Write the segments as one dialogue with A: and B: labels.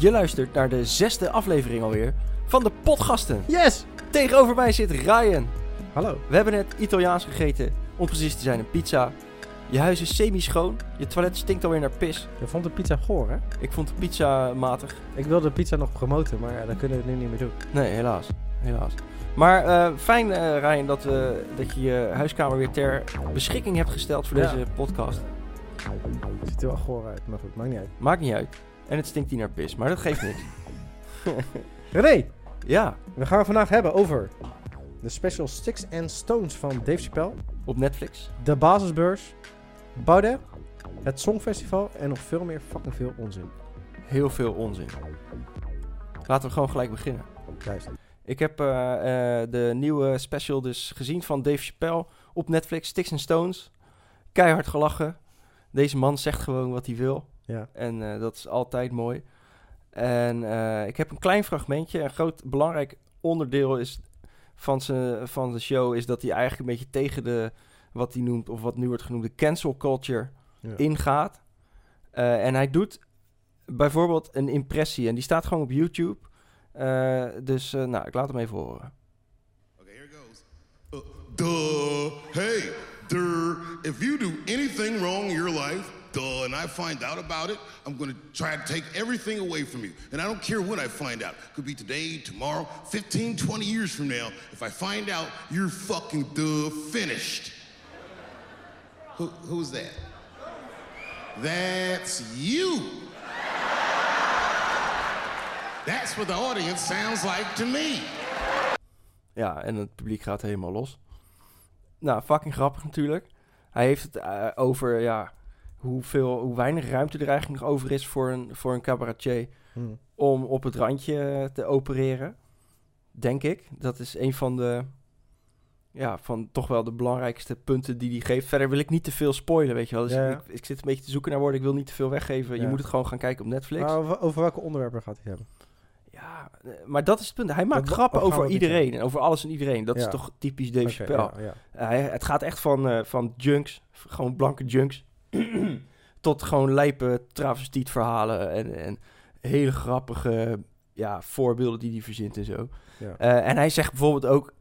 A: Je luistert naar de zesde aflevering alweer van de Potgasten.
B: Yes!
A: Tegenover mij zit Ryan.
B: Hallo.
A: We hebben net Italiaans gegeten, om precies te zijn een pizza. Je huis is semi-schoon, je toilet stinkt alweer naar pis.
B: Je vond de pizza goor, hè?
A: Ik vond de pizza matig.
B: Ik wilde de pizza nog promoten, maar ja, dat kunnen we nu niet meer doen.
A: Nee, helaas. helaas. Maar eh, fijn, eh Ryan, dat, eh, dat je je huiskamer weer ter beschikking hebt gesteld voor
B: Ja.
A: deze podcast.
B: Het ziet er wel goor uit, maar goed, maakt niet uit.
A: Maakt niet uit. En het stinkt hier naar pis, maar dat geeft niks.
B: René,
A: Ja,
B: we gaan het vandaag hebben over de special Sticks and Stones van Dave Chappelle,
A: op Netflix.
B: de basisbeurs, Baudet, het Songfestival en nog veel meer fucking veel onzin.
A: Heel veel onzin. Laten we gewoon gelijk beginnen.
B: Juist.
A: Ik heb eh, eh, de nieuwe special dus gezien van Dave Chappelle op Netflix, Sticks and Stones. Keihard gelachen. Deze man zegt gewoon wat hij wil.
B: Ja.
A: En eh, dat is altijd mooi. En eh, ik heb een klein fragmentje. Een groot belangrijk onderdeel is van, zijn van de show is dat hij eigenlijk een beetje tegen de, wat hij noemt, of wat nu wordt genoemd, de cancel culture
B: Ja.
A: ingaat. Eh, en hij doet bijvoorbeeld een impressie. En die staat gewoon op YouTube. Eh, dus eh, nou, ik laat hem even horen.
C: Okay, here it goes. Uh, duh. Hey, duh. If you do anything wrong in your life, duh, and I find out about it, I'm to try to take everything away from you. And I don't care when I find out. Could be today, tomorrow, 15, 20 years from now. If I find out, you're fucking duh finished. Who, who's that? That's you. That's what the audience sounds like to me.
A: Ja, en het publiek gaat helemaal los. Nou, fucking grappig natuurlijk. Hij heeft het eh, over ja, hoeveel, hoe weinig ruimte er eigenlijk nog over is voor een, voor een cabaretier
B: Hm.
A: om op het randje eh, te opereren. Denk ik. Dat is een van de, ja, van toch wel de belangrijkste punten die hij geeft. Verder wil ik niet te veel spoilen, weet je wel. Dus
B: Ja.
A: Ik, ik zit een beetje te zoeken naar woorden. Ik wil niet te veel weggeven. Je moet het gewoon gaan kijken op Netflix.
B: Maar over, over welke onderwerpen gaat hij hebben?
A: Ja, eh, maar dat is het punt. Hij maakt grappen over iedereen. En over alles en iedereen. Dat
B: Ja.
A: is toch typisch Dave
B: Oké,
A: Chappelle.
B: ja, ja.
A: Hij, het gaat echt van, eh, van junks, gewoon blanke junks, tot gewoon lijpe travestietverhalen en, en hele grappige ja, voorbeelden die hij verzint en zo.
B: Ja.
A: Eh, en hij zegt bijvoorbeeld ook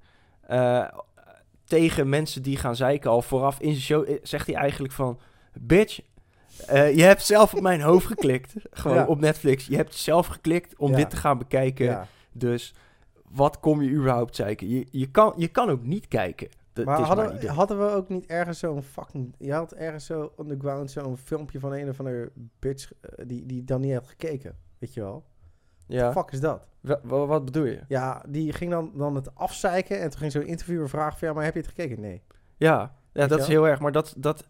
A: eh, tegen mensen die gaan zeiken al vooraf in zijn show, eh, zegt hij eigenlijk van, bitch, je hebt zelf op mijn hoofd geklikt, gewoon
B: Ja.
A: op Netflix. Je hebt zelf geklikt om
B: Ja.
A: dit te gaan bekijken. Dus wat kom je überhaupt zeiken? Je, je, kan, je kan ook niet kijken.
B: Maar hadden,
A: idee.
B: hadden we ook niet ergens zo'n fucking... Je had ergens zo underground zo'n filmpje van een of andere bitch eh, die, die dan niet had gekeken. Weet je wel?
A: ja.
B: Fuck is dat?
A: Wa- wat bedoel je?
B: Ja, die ging dan, dan het afzeiken en toen ging zo'n interviewer vragen van... Ja, maar heb je het gekeken? Nee.
A: Ja, ja dat is
B: wel?
A: heel erg. Maar dat, dat,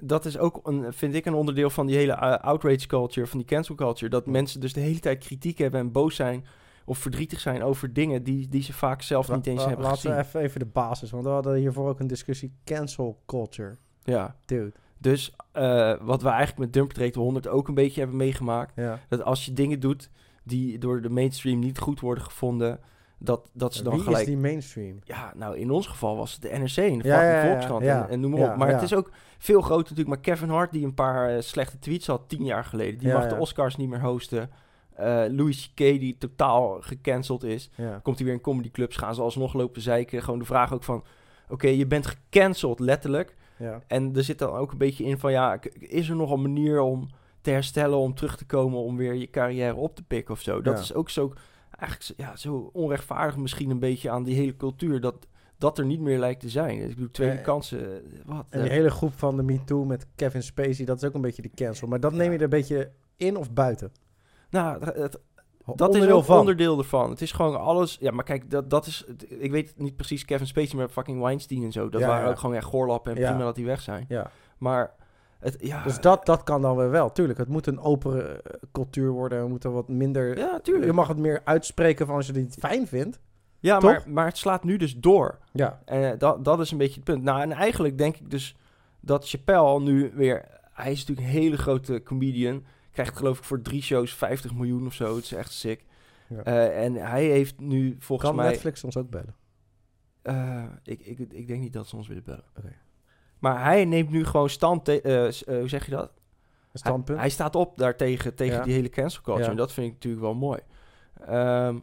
A: dat is ook, een, vind ik, een onderdeel van die hele uh, outrage culture, van die cancel culture. Dat mensen dus de hele tijd kritiek hebben en boos zijn of verdrietig zijn over dingen die, die ze vaak zelf niet eens hebben
B: Laten
A: gezien.
B: we even, de basis, want we hadden hiervoor ook een discussie. Cancel culture.
A: Ja,
B: Dude.
A: dus eh, wat we eigenlijk met Dump Rate 100 ook een beetje hebben meegemaakt.
B: Ja.
A: Dat als je dingen doet die door de mainstream niet goed worden gevonden, dat, dat ze dan
B: Wie
A: gelijk...
B: is die mainstream?
A: Ja, nou in ons geval was het de NRC en de
B: Ja, ja, ja,
A: Volkskrant en, en noem maar op. Maar het is ook veel groter natuurlijk. Maar Kevin Hart, die een paar eh, slechte tweets had tien jaar geleden, die mag de Oscars niet meer hosten. Eh Louis C.K., die totaal gecanceld is.
B: Ja.
A: Komt hij weer in comedyclubs, gaan ze alsnog lopen zeiken. Gewoon de vraag ook van, oké, je bent gecanceld, letterlijk.
B: ja.
A: En er zit dan ook een beetje in van, ja, is er nog een manier om te herstellen, om terug te komen, om weer je carrière op te pikken of zo? Dat
B: Ja.
A: is ook zo, eigenlijk zo- ja, zo onrechtvaardig misschien een beetje aan die hele cultuur, dat, dat er niet meer lijkt te zijn. Ik bedoel, tweede
B: Eh,
A: kansen, eh, wat?
B: En die hele groep van de MeToo met Kevin Spacey, dat is ook een beetje de cancel. Maar dat neem je er een beetje in of buiten?
A: Nou, het, dat
B: Onderdeel
A: is ook
B: van.
A: onderdeel ervan. Het is gewoon alles, ja, maar kijk, dat, dat is, ik weet niet precies Kevin Spacey, maar fucking Weinstein en zo, dat
B: Ja,
A: waren
B: ja.
A: ook gewoon echt goorlappen en
B: Ja.
A: prima dat die weg zijn.
B: Ja.
A: Maar, het, ja...
B: Dus dat, dat kan dan weer wel. Tuurlijk, het moet een opere eh, cultuur worden. We moeten wat minder...
A: ja, tuurlijk.
B: Je mag het meer uitspreken van als je het niet fijn vindt.
A: Ja,
B: Toch?
A: maar, maar het slaat nu dus door.
B: Ja.
A: En eh, dat, dat is een beetje het punt. Nou, en eigenlijk denk ik dus dat Chappelle nu weer... Hij is natuurlijk een hele grote comedian. Krijgt geloof ik voor drie shows 50 miljoen of zo. Het is echt sick.
B: Ja.
A: Eh, en hij heeft nu volgens
B: Kan
A: mij...
B: Netflix ons ook bellen?
A: eh, ik, ik, ik denk niet dat ze ons willen bellen. Maar hij neemt nu gewoon stand... eh, eh, hoe zeg je dat?
B: Standpunt.
A: Hij, hij staat op daartegen tegen
B: Ja.
A: die hele cancel culture.
B: Ja.
A: En dat vind ik natuurlijk wel mooi. Ehm,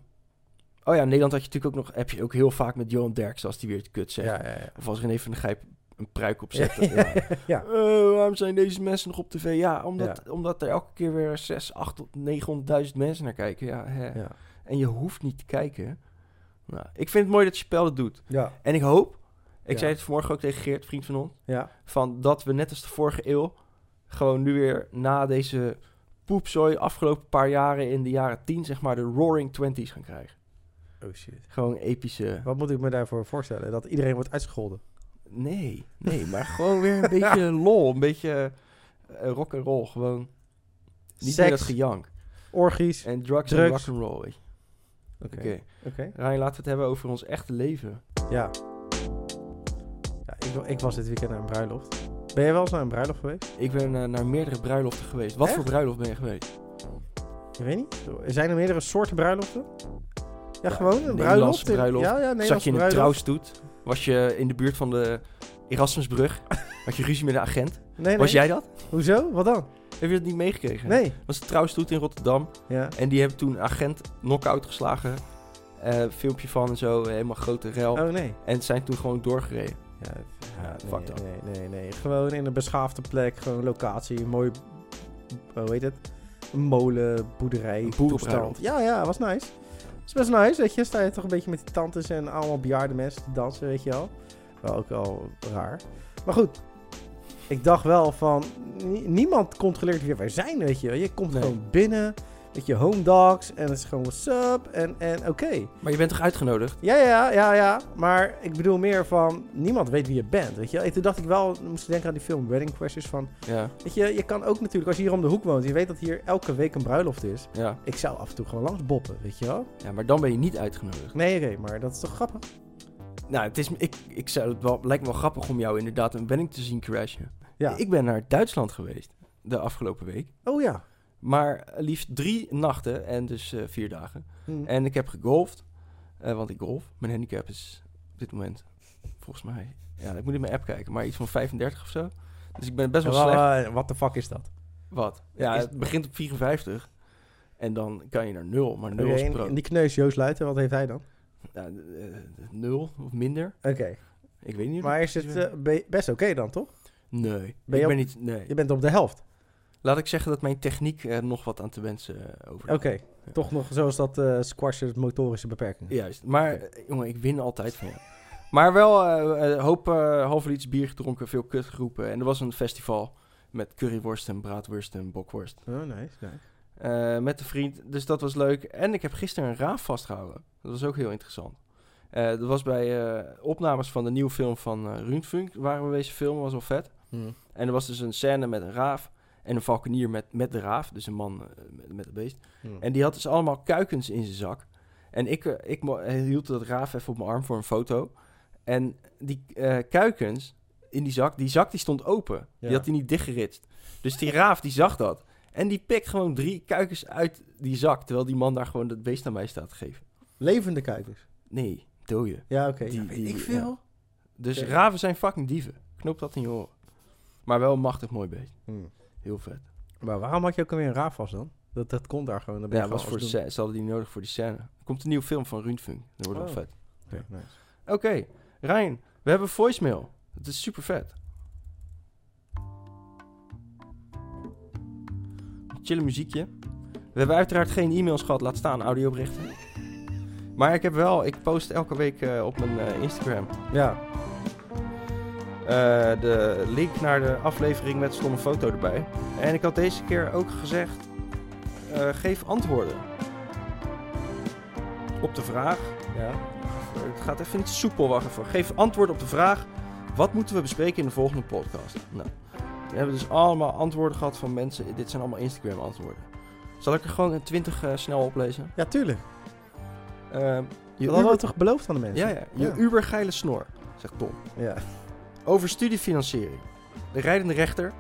A: oh ja, in Nederland had je natuurlijk ook nog... Heb je ook heel vaak met Johan Derks als die weer het kut zegt.
B: ja, ja, ja.
A: Of als René van der Gijp een pruik op
B: Ja,
A: zet. Ja.
B: ja.
A: Eh, waarom zijn deze mensen nog op tv? Ja, omdat, omdat er elke keer weer 6, 8 tot 900.000 mensen naar kijken. Ja, hè.
B: Ja.
A: En je hoeft niet te kijken. Nou, ik vind het mooi dat Chappelle het doet.
B: Ja.
A: En ik hoop, ik zei het vanmorgen ook tegen Geert, vriend van ons,
B: Ja.
A: van dat we net als de vorige eeuw gewoon nu weer na deze poepzooi afgelopen paar jaren in de jaren 10 zeg maar de Roaring Twenties gaan krijgen.
B: Oh shit.
A: Gewoon epische...
B: Wat moet ik me daarvoor voorstellen? Dat iedereen wordt uitgescholden.
A: Nee, nee, maar gewoon weer een beetje lol, een beetje eh, rock and roll, gewoon niet
B: Seks.
A: meer dat gejank.
B: Orgies.
A: En drugs, en
B: Drugs.
A: rock and roll.
B: Oké.
A: Oké. Ryan, laten we het hebben over ons echte leven.
B: Ja. ja ik, ik was dit weekend naar een bruiloft. Ben jij wel eens naar een bruiloft geweest?
A: Ik ben eh, naar meerdere bruiloften geweest. Wat
B: Echt?
A: voor bruiloft ben je geweest?
B: Ik weet niet. Zijn er meerdere soorten bruiloften? Ja,
A: Ja,
B: gewoon een bruiloft.
A: bruiloft.
B: Ja, ja,
A: Zat je in een trouwstoet? Was je in de buurt van de Erasmusbrug? Had je ruzie met een agent?
B: Nee, nee.
A: Was jij dat?
B: Hoezo? Wat dan?
A: Heb je dat niet meegekregen?
B: Nee.
A: Het was een trouwstoet in Rotterdam.
B: Ja.
A: En die hebben toen een agent knock-out geslagen. Eh, filmpje van en zo. Helemaal grote rel.
B: Oh nee.
A: En zijn toen gewoon doorgereden.
B: Ja,
A: Ja,
B: nee,
A: up.
B: nee, nee, nee. Gewoon in een beschaafde plek. Gewoon locatie. Mooi... Hoe heet het? Een molen, boerderij,
A: Een.
B: Ja, ja, was nice. Is best nice, weet je. Sta je toch een beetje met die tantes en allemaal bejaarde mensen te dansen, weet je wel. Wel ook wel raar. Maar goed. Ik dacht wel van... nie- niemand controleert wie wij zijn, weet je. Je komt
A: Nee.
B: gewoon binnen met je home dogs. En het is gewoon what's up. En, en oké.
A: Maar je bent toch uitgenodigd?
B: Ja, ja, ja, ja. Maar ik bedoel meer van... Niemand weet wie je bent, weet je. En toen dacht ik wel... Moest ik denken aan die film Wedding Crashers van...
A: Ja,
B: Weet je, je kan ook natuurlijk... Als je hier om de hoek woont... Je weet dat hier elke week een bruiloft is.
A: ja.
B: Ik zou af en toe gewoon langs boppen, weet je wel.
A: ja, maar dan ben je niet uitgenodigd.
B: Nee, oké. maar dat is toch grappig?
A: Nou, het is, ik, ik zou het wel, lijkt me wel grappig om jou inderdaad een wedding te zien crashen.
B: Ja.
A: Ik ben naar Duitsland geweest de afgelopen week.
B: Oh ja.
A: Maar liefst drie nachten en dus eh, vier dagen.
B: Hm.
A: En ik heb gegolfd, eh, want ik golf. Mijn handicap is op dit moment, volgens mij, ja, ik moet in mijn app kijken, maar iets van 35 of zo. Dus ik ben best wel slecht.
B: Wat de fuck is dat?
A: Wat? Ja,
B: Is-
A: het begint op 54 en dan kan je naar nul, maar nul
B: Oké,
A: is pro.
B: en die kneus Joost Luiten, wat heeft hij dan?
A: Ja, eh, nul of minder.
B: Oké.
A: Ik weet niet.
B: Maar is het eh, be- best oké dan, toch?
A: Nee,
B: Ben
A: ik
B: je
A: ben
B: op-
A: niet. Nee.
B: Je bent op de helft.
A: Laat ik zeggen dat mijn techniek er nog wat aan te wensen eh, over.
B: Oké. Toch nog zoals dat eh squashen motorische beperkingen.
A: Juist. Maar eh, jongen, ik win altijd van jou. Maar wel eh, een hoop eh halve liters bier gedronken, veel kut geroepen. En er was een festival met curryworst en braadworst en bokworst.
B: Oh, nice, nice.
A: Eh, met een vriend, dus dat was leuk. En ik heb gisteren een raaf vastgehouden. Dat was ook heel interessant. Eh, dat was bij eh, opnames van de nieuwe film van eh Rundfunk. Waren we wezen filmen, was wel vet.
B: Hm.
A: En er was dus een scène met een raaf en een valkenier met, met de raaf. Dus een man eh, met, met het beest.
B: Hm.
A: En die had dus allemaal kuikens in zijn zak. En ik, eh, ik eh, hield dat raaf even op mijn arm voor een foto. En die eh, kuikens in die zak, die zak die stond open.
B: Ja.
A: Die had hij niet dichtgeritst. Dus die raaf die zag dat. En die pikt gewoon drie kuikens uit die zak. Terwijl die man daar gewoon het beest aan mij staat te geven.
B: Levende kuikens.
A: Nee.
B: Ja, oké.
A: Die-
B: Ja, weet
A: die-
B: ik veel.
A: ja. Dus
B: Oké.
A: raven zijn fucking dieven. Knoop dat in je oren. Maar wel een machtig mooi beest.
B: Hm.
A: Heel vet.
B: Maar waarom had je ook alweer een raaf vast dan? Dat, dat komt daar gewoon.
A: Ja, was voor
B: gewoon
A: de scène. Ze hadden die nodig voor die scène. Er komt een nieuwe film van Rundfunk. Dat wordt
B: Oh.
A: wel vet.
B: als doen. Oké, nice.
A: Oké, Ryan, we hebben voicemail. Het is super vet. Chille muziekje. We hebben uiteraard geen e-mails gehad, laat staan audioberichten. Maar ik heb wel, ik post elke week eh, op mijn eh, Instagram
B: Ja.
A: Eh, de link naar de aflevering met stomme foto erbij. En ik had deze keer ook gezegd, eh, geef antwoorden. Op de vraag,
B: Ja.
A: het gaat even niet soepel, wacht even. Geef antwoord op de vraag, wat moeten we bespreken in de volgende podcast? Nou, we hebben dus allemaal antwoorden gehad van mensen. Dit zijn allemaal Instagram antwoorden. Zal ik er gewoon 20 eh, snel oplezen?
B: Ja, tuurlijk.
A: Ehm, je
B: Dat hadden we toch beloofd aan de mensen?
A: Ja, ja, je
B: Ja.
A: ubergeile snor, zegt Tom.
B: Ja.
A: Over studiefinanciering. De rijdende rechter.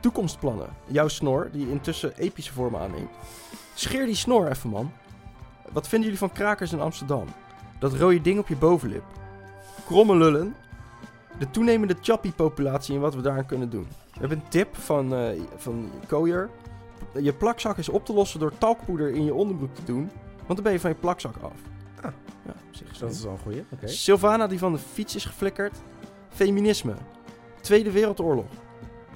A: Toekomstplannen. Jouw snor, die intussen epische vormen aanneemt. Scheer die snor even, man. Wat vinden jullie van krakers in Amsterdam? Dat rode ding op je bovenlip. Kromme lullen. De toenemende chappie-populatie en wat we daaraan kunnen doen. hebben een tip van, eh van Kooier. Je plakzak is op te lossen door talkpoeder in je onderbroek te doen. Want dan ben je van je plakzak af.
B: Ah.
A: Ja, op zich
B: Dat is wel een goeie. Oké.
A: Sylvana die van de fiets is geflikkerd. Feminisme. Tweede Wereldoorlog.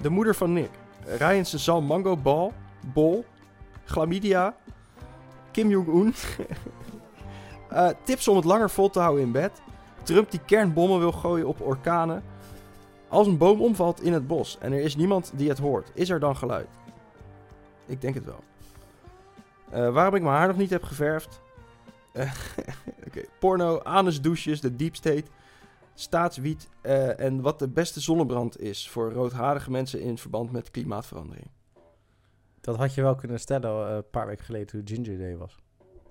A: De moeder van Nick. Ryan's zal mango bal. Bol. Chlamydia. Kim Jong-un. Eh, tips om het langer vol te houden in bed. Trump die kernbommen wil gooien op orkanen. Als een boom omvalt in het bos en er is niemand die het hoort, is er dan geluid? Ik denk het wel. Eh, waarom ik mijn haar nog niet heb geverfd? Eh, Oké, porno, anusdouches, de deep state, staatswiet eh, en wat de beste zonnebrand is voor roodharige mensen in verband met klimaatverandering.
B: Dat had je wel kunnen stellen eh, een paar weken geleden toen Ginger Day was.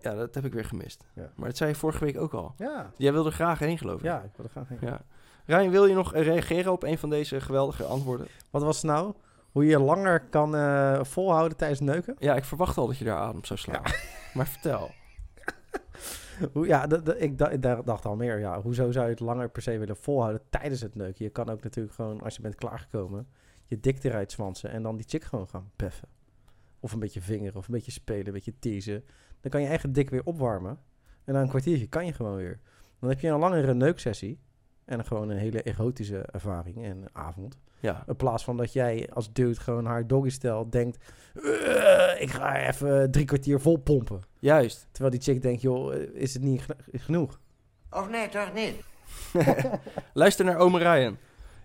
A: Ja, dat heb ik weer gemist.
B: Ja.
A: Maar dat zei je vorige week ook al.
B: Ja.
A: Jij wilde er graag heen, geloof ik.
B: Ja, ik wil er graag heen.
A: ja. Ryan, wil je nog reageren op een van deze geweldige antwoorden?
B: Wat was het nou? Hoe je langer kan eh, volhouden tijdens neuken?
A: Ja, ik verwacht al dat je daar adem zou slaan. Maar vertel.
B: Ja, ik, da- ik da- dacht al meer. Ja, hoezo zou je het langer per se willen volhouden tijdens het neuken? Je kan ook natuurlijk gewoon, als je bent klaargekomen, je dik eruit zwansen en dan die chick gewoon gaan peffen. Of een beetje vingeren, of een beetje spelen, een beetje teasen. Dan kan je eigen dik weer opwarmen. En na een kwartiertje kan je gewoon weer. Dan heb je een langere neuksessie. En dan gewoon een hele erotische ervaring en avond.
A: Ja,
B: In plaats van dat jij als dude gewoon haar doggy stelt, denkt... "Eh, ik ga even drie kwartier vol pompen.
A: juist.
B: Terwijl die chick denkt, joh, is het niet geno- genoeg?
D: Of nee, toch niet?
A: Luister naar Ome Ryan.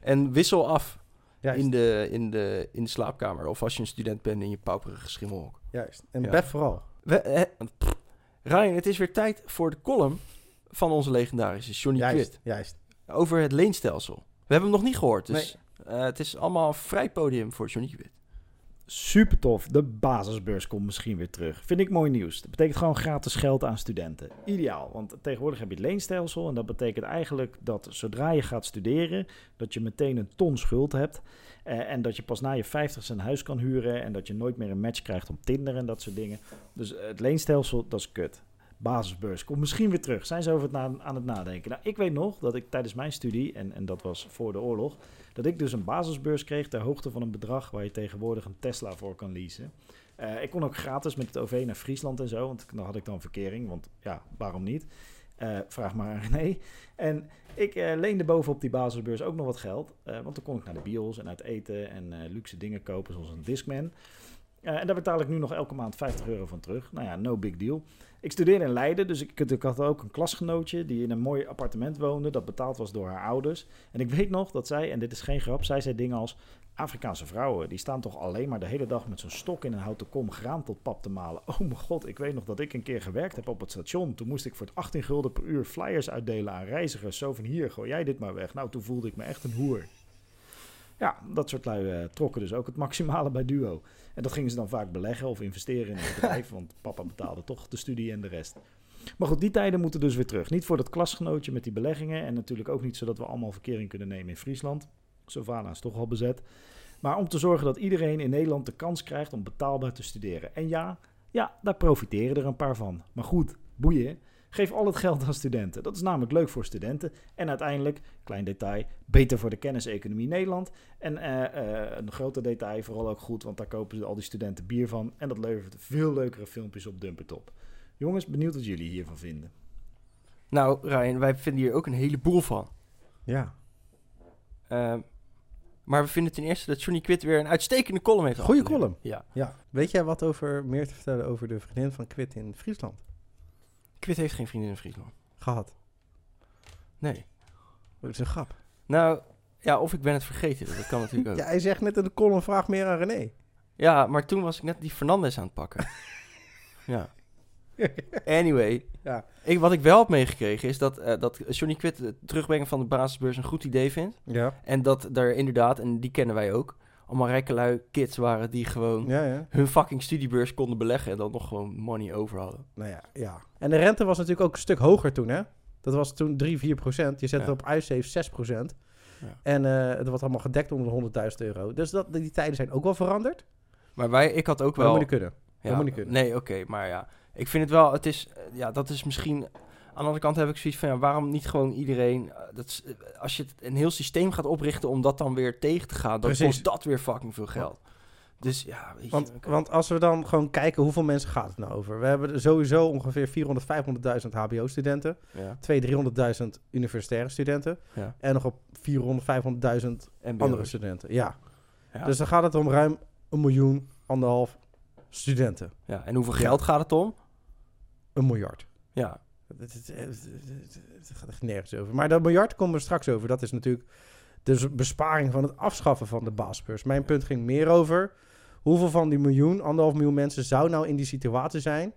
A: En wissel af
B: Juist,
A: in de, in, de, in de slaapkamer. Of als je een student bent in je pauperige schimmelhok.
B: juist. En
A: Ja.
B: Bef vooral.
A: We, eh, pff. Ryan, het is weer tijd voor de column van onze legendarische Johnny
B: Juist,
A: Quid.
B: juist.
A: Over het leenstelsel. We hebben hem nog niet gehoord, dus eh, het is allemaal een vrij podium voor Johnny Quid.
E: Super tof. De basisbeurs komt misschien weer terug. Vind ik mooi nieuws. Dat betekent gewoon gratis geld aan studenten. Ideaal, want tegenwoordig heb je het leenstelsel. En dat betekent eigenlijk dat zodra je gaat studeren, dat je meteen een ton schuld hebt. Eh, en dat je pas na je 50 een huis kan huren. En dat je nooit meer een match krijgt op Tinder en dat soort dingen. Dus eh, het leenstelsel, dat is kut. Basisbeurs komt misschien weer terug. Zijn ze over het na- aan het nadenken? Nou, ik weet nog dat ik tijdens mijn studie, en, en dat was voor de oorlog, dat ik dus een basisbeurs kreeg ter hoogte van een bedrag waar je tegenwoordig een Tesla voor kan leasen. Eh, ik kon ook gratis met het OV naar Friesland en zo, want dan had ik dan verkering, want ja, waarom niet? Eh, vraag maar aan René. En ik eh, leende bovenop die basisbeurs ook nog wat geld, want dan kon ik naar de bios en uit eten en luxe dingen kopen, zoals een Discman. En daar betaal ik nu nog elke maand 50 euro van terug. Nou ja, no big deal. Ik studeerde in Leiden, dus ik, had ook een klasgenootje die in een mooi appartement woonde, dat betaald was door haar ouders. En ik weet nog dat zij, en dit is geen grap, zij zei dingen als... Afrikaanse vrouwen, die staan toch alleen maar de hele dag met zo'n stok in een houten kom graan tot pap te malen. Oh mijn god, ik weet nog dat ik een keer gewerkt heb op het station. Toen moest ik voor het 18 gulden per uur flyers uitdelen aan reizigers. Zo van hier, gooi jij dit maar weg. Nou, toen voelde ik me echt een hoer. Ja, dat soort lui eh, trokken dus ook het maximale bij Duo. En dat gingen ze dan vaak beleggen of investeren in een bedrijf, want papa betaalde toch de studie en de rest. Maar goed, die tijden moeten dus weer terug. Niet voor dat klasgenootje met die beleggingen en natuurlijk ook niet zodat we allemaal verkering kunnen nemen in Friesland. Savannah is toch al bezet. Maar om te zorgen dat iedereen in Nederland de kans krijgt om betaalbaar te studeren. En ja, ja, daar profiteren er een paar van. Maar goed, boeien. Geef al het geld aan studenten. Dat is namelijk leuk voor studenten. En uiteindelijk, klein detail, beter voor de kenniseconomie Nederland. En eh, eh, een groter detail, vooral ook goed, want daar kopen ze al die studenten bier van. En dat levert veel leukere filmpjes op Dumpertop. Jongens, benieuwd wat jullie hiervan vinden.
A: Nou, Ryan, wij vinden hier ook een heleboel van.
B: Ja.
A: Ehm, maar we vinden ten eerste dat Johnny Quid weer een uitstekende column heeft
B: Goeie
A: afgeleverd.
B: column.
A: Ja.
B: ja. Weet jij wat over, meer te vertellen over de vriendin van Quit in Friesland?
A: Quid heeft geen vriendin in Friesland.
B: Gehad.
A: Nee.
B: Dat is een grap.
A: Nou, ja, of ik ben het vergeten. Dat kan natuurlijk ook.
B: Ja,
A: Ja.
B: hij zegt net in de column, vraag meer aan René.
A: maar toen was ik net die Fernandez aan het pakken. ja. Anyway.
B: Ja.
A: Ik, wat ik wel heb meegekregen is dat, eh, dat Johnny Quid het terugbrengen van de basisbeurs een goed idee vindt.
B: Ja.
A: En dat er inderdaad, en die kennen wij ook, allemaal rijke lui kids waren die gewoon
B: Ja, ja.
A: hun fucking studiebeurs konden beleggen en dan nog gewoon money over hadden.
B: Nou ja, ja. En de rente was natuurlijk ook een stuk hoger toen, hè? Dat was toen 3, 4 procent. Je zet
A: Ja.
B: het op iSafe 6 procent.
A: Ja.
B: En eh het wordt allemaal gedekt onder de 100.000 euro. Dus dat, die tijden zijn ook wel veranderd.
A: Maar wij, ik had ook
B: dat
A: wel...
B: moet je kunnen.
A: Ja,
B: Dat moet niet kunnen.
A: Nee, oké, maar ja. Ik vind het wel, het is, eh, ja, dat is misschien de andere kant heb ik zoiets van, ja, waarom niet gewoon iedereen... eh, dat, eh, als je een heel systeem gaat oprichten om dat dan weer tegen te gaan, dan
B: Precies.
A: kost dat weer fucking veel geld. Dus ja, weet je...
B: Want, want als we dan gewoon kijken, hoeveel mensen gaat het nou over? We hebben sowieso ongeveer 400, 500.000 hbo-studenten.
A: ja,
B: 200.000, 300.000 universitaire studenten.
A: ja.
B: En nog op 400, 500.000
A: MBO's.
B: andere studenten. Ja.
A: Ja.
B: Dus dan gaat het om ruim een miljoen, anderhalf studenten.
A: ja, en hoeveel geld gaat het om?
B: Een miljard.
A: Ja,
B: Het, gaat echt nergens over. Maar dat miljard komen we straks over. Dat is natuurlijk de besparing van het afschaffen van de basisbeurs. Mijn punt ging meer over hoeveel van die miljoen, anderhalf miljoen mensen zou nou in die situatie zijn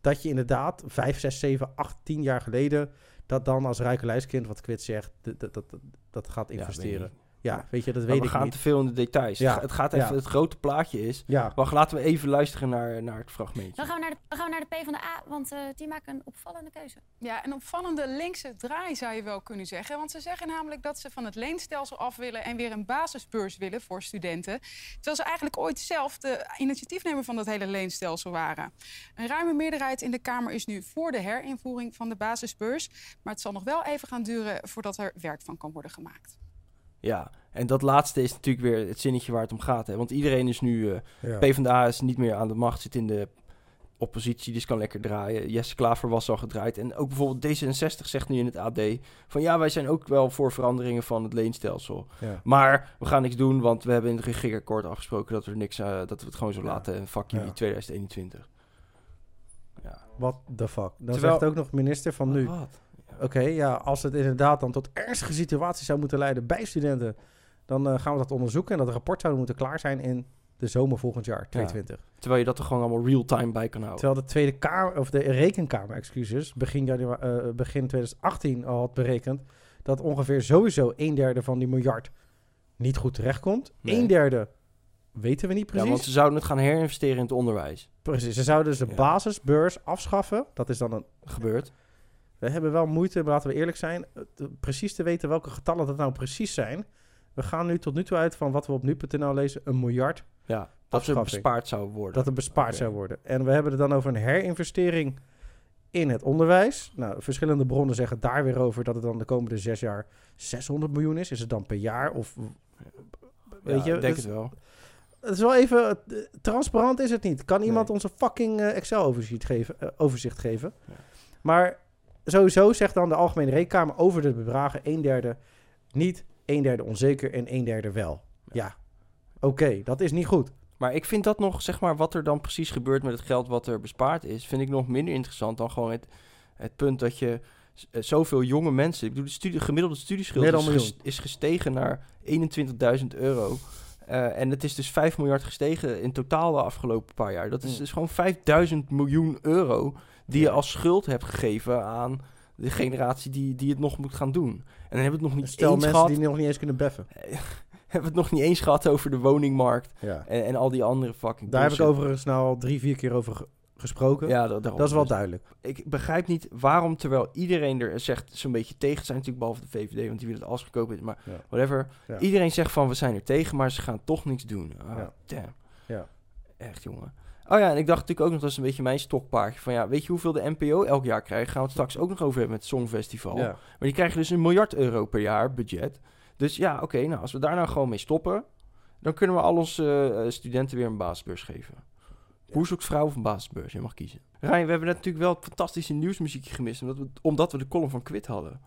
B: dat je inderdaad vijf, zes, zeven, acht, tien jaar geleden dat dan als rijke wat Kwit zegt, dat, dat, dat, dat gaat investeren. Ja, weet je, dat weet
A: we
B: ik
A: gaan
B: niet.
A: te veel in de details.
B: Ja,
A: Het ga- Het gaat even,
B: ja.
A: het grote plaatje is...
B: Ja,
A: Wacht, laten we even luisteren naar, naar het fragmentje.
D: Dan gaan we naar de, dan gaan we naar de P van de A, want eh, die maken een opvallende keuze.
F: Ja, een opvallende linkse draai zou je wel kunnen zeggen. Want ze zeggen namelijk dat ze van het leenstelsel af willen en weer een basisbeurs willen voor studenten. Terwijl ze eigenlijk ooit zelf de initiatiefnemer van dat hele leenstelsel waren. Een ruime meerderheid in de Kamer is nu voor de herinvoering van de basisbeurs. Maar het zal nog wel even gaan duren voordat er werk van kan worden gemaakt.
A: Ja, en dat laatste is natuurlijk weer het zinnetje waar het om gaat. Hè? Want iedereen is nu... eh
B: ja.
A: PvdA is niet meer aan de macht, zit in de oppositie, dus kan lekker draaien. Jesse Klaver was al gedraaid. En ook bijvoorbeeld D66 zegt nu in het AD... van ja, wij zijn ook wel voor veranderingen van het leenstelsel.
B: ja.
A: Maar we gaan niks doen, want we hebben in het regeerakkoord afgesproken... dat we, er niks, eh, dat we het gewoon zo
B: Ja.
A: laten. En fuck jullie
B: Ja.
A: 2021. Ja.
B: What the fuck. Dan
A: Terwijl-
B: zegt ook nog minister van nu...
A: Wat?
B: Oké, ja, als het inderdaad dan tot ernstige situaties zou moeten leiden bij studenten, dan eh, gaan we dat onderzoeken. En dat rapport zou moeten klaar zijn in de zomer volgend jaar, 2022.
A: Terwijl je dat er gewoon allemaal real-time bij kan houden.
B: Terwijl de Tweede Kamer, of de Rekenkamer, excuses, begin, janua- eh, begin 2018 al had berekend dat ongeveer sowieso een derde van die miljard niet goed terechtkomt.
A: Nee.
B: Een derde weten we niet
A: Ja,
B: precies.
A: want ze zouden het gaan herinvesteren in het onderwijs.
B: Precies, ze zouden dus de
A: Ja.
B: basisbeurs afschaffen. Dat is dan een
A: Gebeurt.
B: We hebben wel moeite, laten we eerlijk zijn, eh, precies te weten welke getallen dat nou precies zijn. We gaan nu tot nu toe uit van wat we op nu.nl lezen, een miljard
A: Ja, dat
B: Afschaffing.
A: bespaard zou worden.
B: dat er bespaard zou worden. En we hebben het dan over een herinvestering in het onderwijs. Nou, verschillende bronnen zeggen daar weer over dat het dan de komende zes jaar 600 miljoen is. Is het dan per jaar? Of weet
A: Ja,
B: je,
A: ik denk
B: dus-
A: het wel.
B: het is wel even eh, transparant is het niet. Kan iemand
A: Nee.
B: ons een fucking eh, Excel overzicht geven? overzicht geven?
A: Ja.
B: Maar sowieso zegt dan de Algemene Rekenkamer over de bedragen een derde niet, een derde onzeker en een derde wel. Ja, oké, dat is niet goed.
A: Maar ik vind dat nog, zeg maar, wat er dan precies gebeurt met het geld wat er bespaard is, vind ik nog minder interessant dan gewoon het, het punt dat je eh, zoveel jonge mensen, ik bedoel, de studie, gemiddelde studieschuld is, is gestegen naar 21.000 euro. Eh, en het is dus 5 miljard gestegen in totaal de afgelopen paar jaar. Dat is
B: Mm.
A: dus gewoon 5000 miljoen euro die je als schuld hebt gegeven aan de generatie die, die het nog moet gaan doen. En dan hebben we het nog niet
B: Stel
A: eens
B: mensen
A: gehad.
B: die nog niet eens kunnen beffen.
A: hebben we het nog niet eens gehad over de woningmarkt
B: Ja.
A: en, en al die andere fucking
B: Daar heb ik overigens nou al drie, vier keer over ge- gesproken.
A: Ja,
B: dat is wel
A: Dus
B: duidelijk.
A: Ik begrijp niet waarom, terwijl iedereen er zegt zo'n beetje tegen zijn, natuurlijk behalve de VVD, want die willen het als goedkoop is, maar
B: Ja.
A: whatever.
B: Ja.
A: Iedereen zegt van we zijn er tegen, maar ze gaan toch niks doen. Ah, damn.
B: Ja.
A: Echt, jongen. Oh ja, en ik dacht natuurlijk ook nog, dat is een beetje mijn stokpaardje, van ja, weet je hoeveel de NPO elk jaar krijgt? Gaan we het straks ook nog over hebben met het Songfestival.
B: Ja.
A: Maar die krijgen dus een miljard euro per jaar budget. Dus ja, oké, nou, als we daar nou gewoon mee stoppen, dan kunnen we al onze eh, studenten weer een basisbeurs geven. Hoe zoekt vrouw of een basisbeurs? Je mag kiezen. Ryan, we hebben net natuurlijk wel het fantastische nieuwsmuziekje gemist, omdat we, omdat we de column van Quit hadden.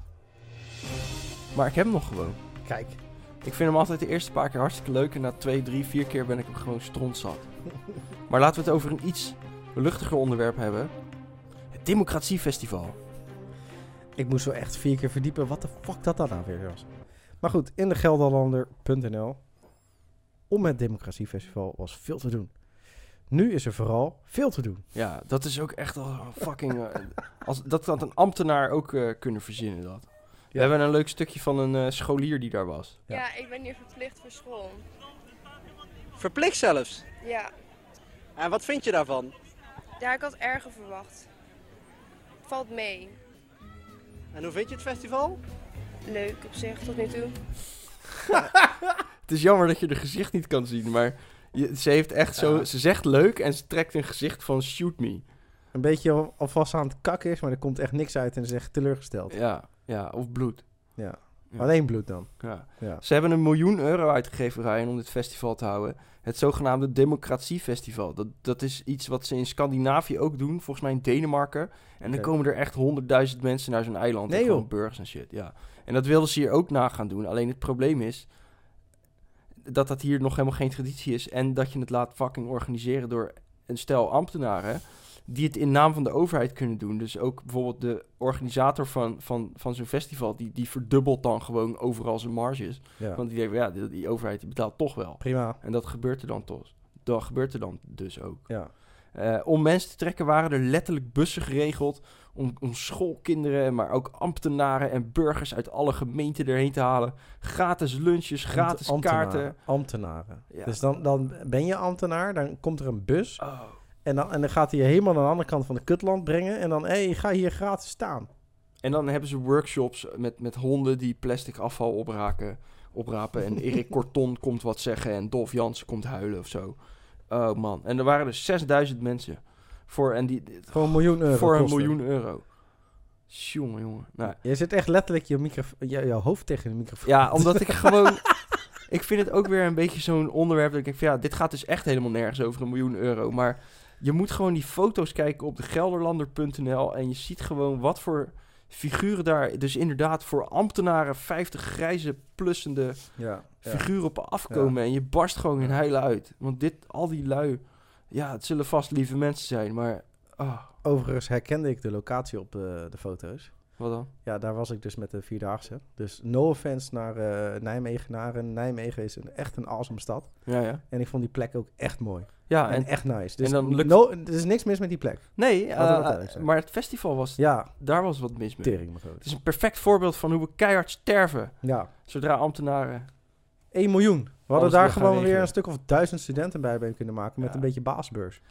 A: Maar ik heb hem nog gewoon.
B: Kijk.
A: Ik vind hem altijd de eerste paar keer hartstikke leuk en na twee, drie, vier keer ben ik hem gewoon strontzat. maar laten we het over een iets luchtiger onderwerp hebben. Het Democratiefestival.
B: Ik moest wel echt vier keer verdiepen wat de fuck dat dan nou weer was. Maar goed, in de Gelderlander.nl. Om het Democratiefestival was veel te doen. Nu is er vooral veel te doen.
A: Ja, dat is ook echt al fucking... eh, als, dat had een ambtenaar ook eh, kunnen verzinnen, dat. We hebben een leuk stukje van een eh, scholier die daar was.
B: Ja.
G: Ja. ik ben hier verplicht voor school.
H: Verplicht zelfs.
G: Ja,
H: En wat vind je daarvan?
G: ja, ik had erger verwacht. Valt mee.
H: En hoe vind je het festival?
G: Leuk op zich tot nu toe.
A: Het is jammer dat je de gezicht niet kan zien, maar je, ze heeft echt zo...
B: Ja.
A: Ze zegt leuk en ze trekt een gezicht van shoot me.
B: een beetje al- alvast aan het kakken is, maar er komt echt niks uit en ze is echt teleurgesteld.
A: Ja, ja, of bloed.
B: Ja.
A: Ja.
B: Alleen bloed dan.
A: Ja.
B: Ja.
A: Ze hebben een miljoen euro uitgegeven, Ryan, om dit festival te houden. Het zogenaamde Democratiefestival. Dat, dat is iets wat ze in Scandinavië ook doen, volgens mij in Denemarken. En dan komen er echt honderdduizend mensen naar zo'n eiland.
B: Nee,
A: en
B: joh.
A: burgers en shit, ja. En dat wilden ze hier ook na gaan doen. Alleen het probleem is dat dat hier nog helemaal geen traditie is. En dat je het laat fucking organiseren door een stel ambtenaren... die het in naam van de overheid kunnen doen. Dus ook bijvoorbeeld de organisator van, van, van zo'n festival... Die, die verdubbelt dan gewoon overal zijn marges.
B: Ja.
A: Want die denken, ja, die, die overheid die betaalt toch wel.
B: Prima.
A: En dat gebeurt er dan toch. Dat gebeurt er dan dus ook.
B: Ja.
A: Eh, om mensen te trekken waren er letterlijk bussen geregeld om, om schoolkinderen, maar ook ambtenaren en burgers uit alle gemeenten erheen te halen. Gratis lunches, gratis
B: Ambtenaren.
A: kaarten.
B: Ambtenaren.
A: Ja.
B: Dus dan, dan ben je ambtenaar, dan komt er een bus
A: Oh.
B: En dan, en dan gaat hij je helemaal naar de andere kant van de kutland brengen en dan, hé, hey, ga hier gratis staan.
A: En dan hebben ze workshops met, met honden die plastic afval opraken, oprapen. En Erik Korton komt wat zeggen en Dolf Jansen komt huilen of zo. Oh man. En er waren dus 6000 mensen. Voor, en die,
B: Voor een miljoen euro
A: voor een miljoen euro. Jongen, jongen. Nou,
B: Je zit echt letterlijk je, je, jouw hoofd tegen de microfoon.
A: Ja, omdat ik gewoon... ik vind het ook weer een beetje zo'n onderwerp dat ik denk van... Ja, dit gaat dus echt helemaal nergens over een miljoen euro. Maar je moet gewoon die foto's kijken op de gelderlander.nl... en je ziet gewoon wat voor figuren daar... Dus inderdaad voor ambtenaren 50 grijze plussende
B: Ja, ja.
A: figuren op afkomen. En je barst gewoon in huilen uit. Want dit, al die lui... Ja, het zullen vast lieve mensen zijn, maar... ah,
B: Overigens herkende ik de locatie op de, de foto's.
A: wat dan?
B: Ja, daar was ik dus met de Vierdaagse. Dus no offense naar eh Nijmegenaren. Nijmegen is een, echt een awesome stad.
A: Ja, ja.
B: En ik vond die plek ook echt mooi.
A: Ja,
B: en,
A: en...
B: echt nice. Dus
A: en dan lukt-
B: no, er is niks mis met die plek.
A: Nee, eh, maar het festival was...
B: Ja,
A: Daar was wat mis mee.
B: tering.
A: Het is een perfect voorbeeld van hoe we keihard sterven...
B: Ja,
A: Zodra ambtenaren...
B: 1 miljoen. We hadden daar gewoon weer
A: regelen.
B: een stuk of duizend studenten bij kunnen maken met
A: Ja.
B: een beetje baasbeurs.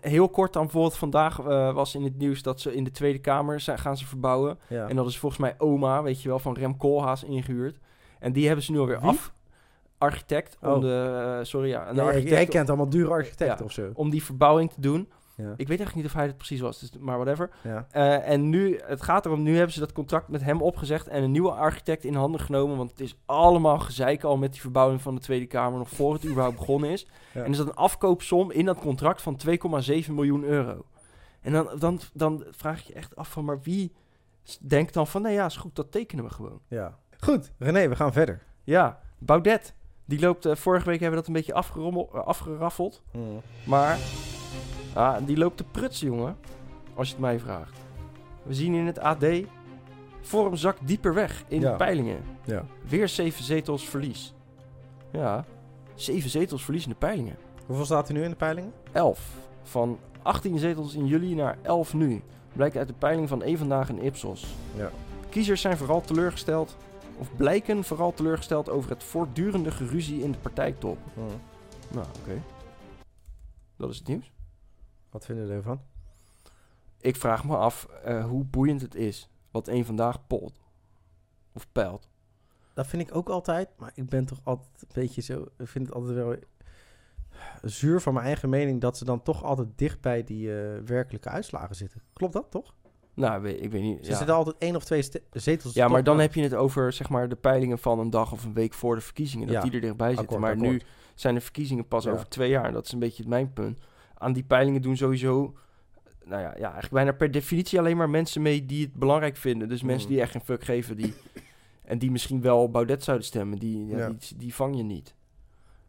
A: Heel kort dan bijvoorbeeld vandaag eh, was in het nieuws dat ze in de Tweede Kamer zijn, gaan ze verbouwen.
B: Ja.
A: En dat is volgens mij oma, weet je wel, van Rem Koolhaas ingehuurd. En die hebben ze nu alweer
B: Wie?
A: af. Architect, om
B: Oh.
A: de... eh, sorry, ja. Een
B: Nee,
A: architect
B: jij kent allemaal dure architecten
A: Ja.
B: of zo.
A: om die verbouwing te doen.
B: Ja.
A: Ik weet eigenlijk niet of hij het precies was, dus, maar whatever.
B: Ja.
A: Eh, en nu, het gaat erom, nu hebben ze dat contract met hem opgezegd en een nieuwe architect in handen genomen. Want het is allemaal gezeik al met die verbouwing van de Tweede Kamer, nog voor het überhaupt begonnen is.
B: Ja.
A: En er zat een afkoopsom in dat contract van 2,7 miljoen euro. En dan, dan, dan vraag je je echt af van, maar wie denkt dan van, nee ja, is goed, dat tekenen we gewoon.
B: ja. Goed, René, we gaan verder.
A: Ja, Baudet, die loopt, eh, vorige week hebben we dat een beetje afgerommel, eh, afgeraffeld. Maar ah, die loopt te prutsen, jongen. Als je het mij vraagt. We zien in het AD. Forum zakt dieper weg in
B: Ja.
A: de peilingen.
B: Ja.
A: Weer zeven zetels verlies. Ja, zeven zetels verlies in de peilingen.
B: Hoeveel staat er nu in de peilingen?
A: 11. Van 18 zetels in juli naar 11 nu. Blijkt uit de peiling van één vandaag in Ipsos.
B: Ja.
A: Kiezers zijn vooral teleurgesteld, of blijken vooral teleurgesteld over het voortdurende geruzie in de partijtop. Nou, oké. Dat is het nieuws.
B: Wat vinden jullie ervan?
A: Ik vraag me af eh, hoe boeiend het is wat één vandaag polt. Of peilt.
B: Dat vind ik ook altijd, maar ik ben toch altijd een beetje zo... Ik vind het altijd wel zuur van mijn eigen mening... dat ze dan toch altijd dicht bij die eh, werkelijke uitslagen zitten. Klopt dat, toch?
A: Nou, ik weet niet.
B: Ze
A: ja.
B: zitten altijd één of twee zetels...
A: ja, maar dan heb je het over zeg maar, de peilingen van een dag of een week voor de verkiezingen. Dat
B: Ja,
A: die er dichtbij zitten.
B: akkoord,
A: maar nu zijn de verkiezingen pas
B: Ja.
A: over twee jaar. Dat is een beetje mijn punt. Aan die peilingen doen sowieso... Nou ja, ja, eigenlijk bijna per definitie alleen maar mensen mee die het belangrijk vinden. Dus mensen
B: Mm.
A: die echt geen fuck geven. Die, en die misschien wel Baudet zouden stemmen. Die, ja,
B: Ja.
A: die, die vang je niet.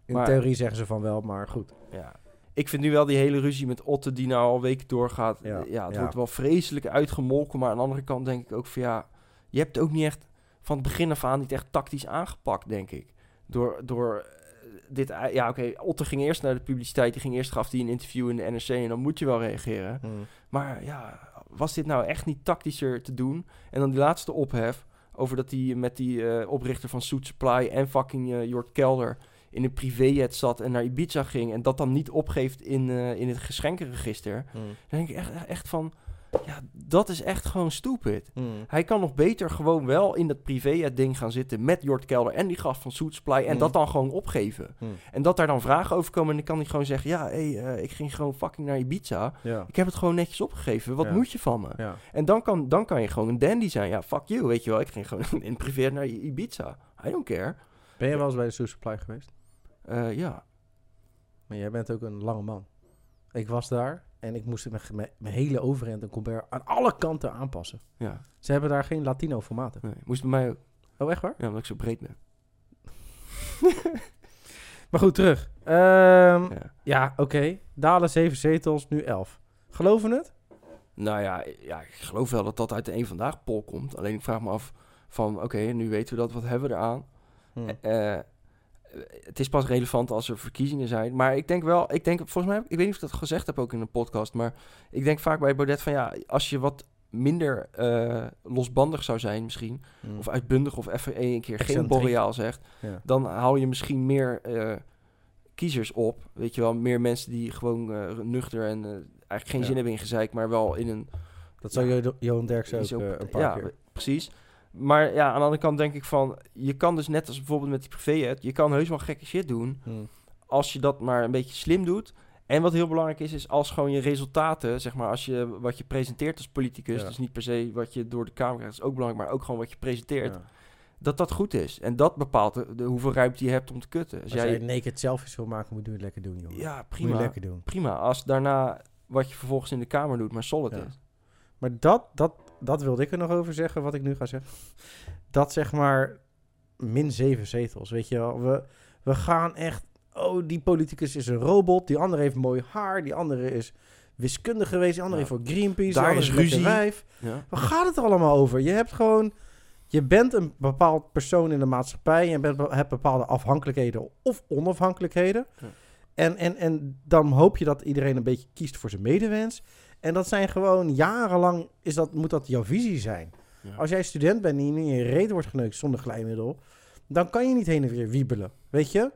B: In
A: maar-
B: theorie zeggen ze van wel, maar goed.
A: Ja. Ik vind nu wel die hele ruzie met Otte die nou al weken doorgaat.
B: Ja,
A: Ja, het wordt wel vreselijk uitgemolken. Maar aan de andere kant denk ik ook van ja... Je hebt ook niet echt van het begin af aan niet echt tactisch aangepakt, denk ik. Door, door eh, dit... Ja, oké, Otte ging eerst naar de publiciteit. Die ging eerst, gaf hij een interview in de NRC. En dan moet je wel reageren. Maar ja, was dit nou echt niet tactischer te doen? En dan die laatste ophef over dat hij met die eh, oprichter van Soet Supply en fucking eh, Jort Kelder in een privéjet zat en naar Ibiza ging en dat dan niet opgeeft in, eh, in het geschenkenregister. Dan denk ik echt, echt van, Ja, dat is echt gewoon stupid.
B: Hmm.
A: Hij kan nog beter gewoon wel in dat privé het ding gaan zitten met Jort Kelder en die gast van Suit Supply en
B: Mm.
A: dat dan gewoon opgeven.
B: Hmm.
A: En dat daar dan vragen over komen en dan kan hij gewoon zeggen, ja, hé, eh, ik ging gewoon fucking naar Ibiza.
B: Ja.
A: Ik heb het gewoon netjes opgegeven. Wat
B: Ja.
A: moet je van me?
B: Ja.
A: En dan kan, dan kan je gewoon een dandy zijn. Ja, fuck you, weet je wel. Ik ging gewoon in privé naar Ibiza. I don't care.
B: Ben je wel eens bij de Source Supply geweest?
A: Eh, ja.
B: Maar jij bent ook een lange man. Ik was daar en ik moest mijn, hele overhemd en colbert aan alle kanten aanpassen.
A: ja.
B: Ze hebben daar geen Latino formaten.
A: Nee, moest bij mij ook.
B: Oh, echt waar?
A: Ja, omdat ik zo breed ben.
B: Maar goed, terug. Ehm,
A: Ja.
B: ja, oké. Dalen 7 zetels, nu 11. Geloven het?
A: Nou ja, ja, ik geloof wel dat dat uit de een vandaag poll komt. Alleen ik vraag me af van, oké, nu weten we dat, wat hebben we eraan?
B: Hm.
A: Eh, het is pas relevant als er verkiezingen zijn. Maar ik denk wel, ik denk, volgens mij, ik weet niet of ik dat gezegd heb ook in een podcast, maar ik denk vaak bij Baudet van ja, als je wat minder eh, losbandig zou zijn misschien,
B: Hm.
A: of uitbundig of even één keer geen boreaal zegt,
B: Ja.
A: dan haal je misschien meer eh, kiezers op. Weet je wel, meer mensen die gewoon eh, nuchter en eigenlijk geen
B: Ja.
A: zin hebben in gezeik, maar wel in een
B: Dat zou
A: Ja.
B: Jo- Johan Derksen ook
A: ook-
B: een paar
A: ja,
B: keer.
A: precies. Maar ja, aan de andere kant denk ik van... Je kan dus net als bijvoorbeeld met die privé je kan heus wel gekke shit doen...
B: Hm.
A: als je dat maar een beetje slim doet. En wat heel belangrijk is, is als gewoon je resultaten... zeg maar, als je wat je presenteert als politicus...
B: Ja.
A: dus niet per se wat je door de Kamer krijgt... is ook belangrijk, maar ook gewoon wat je presenteert...
B: Ja.
A: dat dat goed is. En dat bepaalt de, de- hoeveel ruimte je hebt om te kutten. Als
B: Als jij
A: jij,
B: naked selfies wil maken, moet je het lekker doen, jongen.
A: ja,
B: Moet je
A: prima.
B: lekker doen.
A: Prima. Als daarna wat je vervolgens in de Kamer doet, maar solid
B: Ja.
A: is.
B: Maar dat, dat, dat wilde ik er nog over zeggen, wat ik nu ga zeggen. Dat zeg maar min zeven zetels, weet je wel. We, we gaan echt... Oh, die politicus is een robot. Die andere heeft mooi haar. Die andere is wiskundig geweest. Die andere
A: Ja.
B: heeft voor Greenpeace.
A: Daar
B: die
A: is ruzie.
B: wijf.
A: Ja.
B: Waar gaat het er allemaal over? Je hebt gewoon... Je bent een bepaald persoon in de maatschappij. Je bent, hebt bepaalde afhankelijkheden of onafhankelijkheden.
A: Ja.
B: En, en, en dan hoop je dat iedereen een beetje kiest voor zijn medewens. En dat zijn gewoon jarenlang... Is dat, moet dat jouw visie zijn.
A: Ja.
B: Als jij student bent en je in je reet wordt geneukt zonder glijmiddel... dan kan je niet heen en weer wiebelen. Weet je?